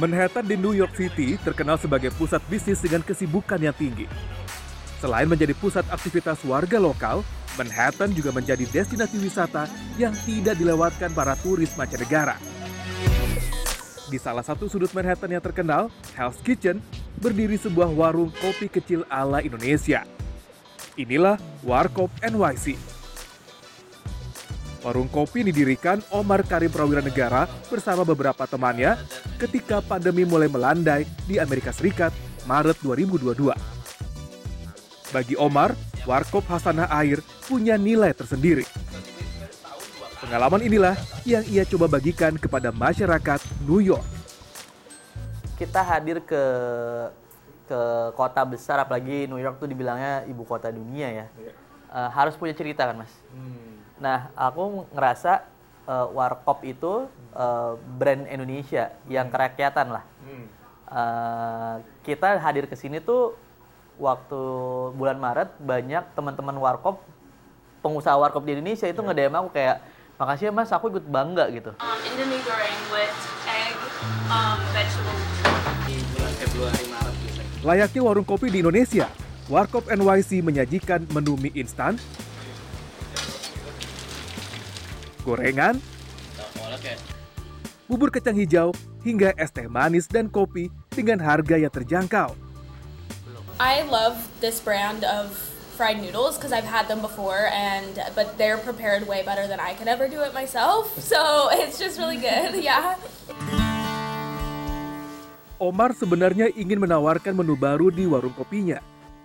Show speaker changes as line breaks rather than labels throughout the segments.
Manhattan di New York City terkenal sebagai pusat bisnis dengan kesibukan yang tinggi. Selain menjadi pusat aktivitas warga lokal, Manhattan juga menjadi destinasi wisata yang tidak dilewatkan para turis mancanegara. Di salah satu sudut Manhattan yang terkenal, Hell's Kitchen, berdiri sebuah warung kopi kecil ala Indonesia. Inilah Warkop NYC. Warung kopi didirikan Omar Karim Prawira Negara bersama beberapa temannya ketika pandemi mulai melandai di Amerika Serikat Maret 2022. Bagi Omar, Warkop Hasanah Air punya nilai tersendiri. Pengalaman inilah yang ia coba bagikan kepada masyarakat New York.
Kita hadir ke ke kota besar, apalagi New York tuh dibilangnya ibu kota dunia ya. Uh, harus punya cerita kan mas. Hmm Nah, aku ngerasa uh, Warkop itu uh, brand Indonesia yang hmm. kerakyatan lah. Hmm. Uh, kita hadir ke sini tuh waktu bulan Maret banyak teman-teman Warkop, pengusaha Warkop di Indonesia itu yeah. nge-DM aku kayak makasih ya Mas, aku ikut bangga gitu. Um, Indomie goreng with egg,
um, vegetable. Di bulan Februari Maret gitu. Layaknya warung kopi di Indonesia, Warkop NYC menyajikan menu mie instan, gorengan, bubur kacang hijau, hingga es teh manis dan kopi dengan harga yang terjangkau.
I love this brand of fried noodles because I've had them before and but they're prepared way better than I could ever do it myself. So it's just really good. Yeah.
Omar sebenarnya ingin menawarkan menu baru di warung kopinya,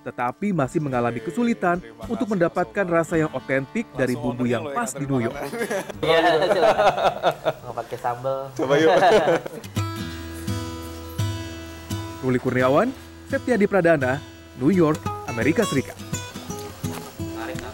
tetapi masih mengalami kesulitan untuk mendapatkan rasa yang otentik dari bumbu yang pas di New York.
Iya, Nggak pakai sambal. Coba yuk.
Ruli Kurniawan, Septiadi Pradana, New York, Amerika Serikat.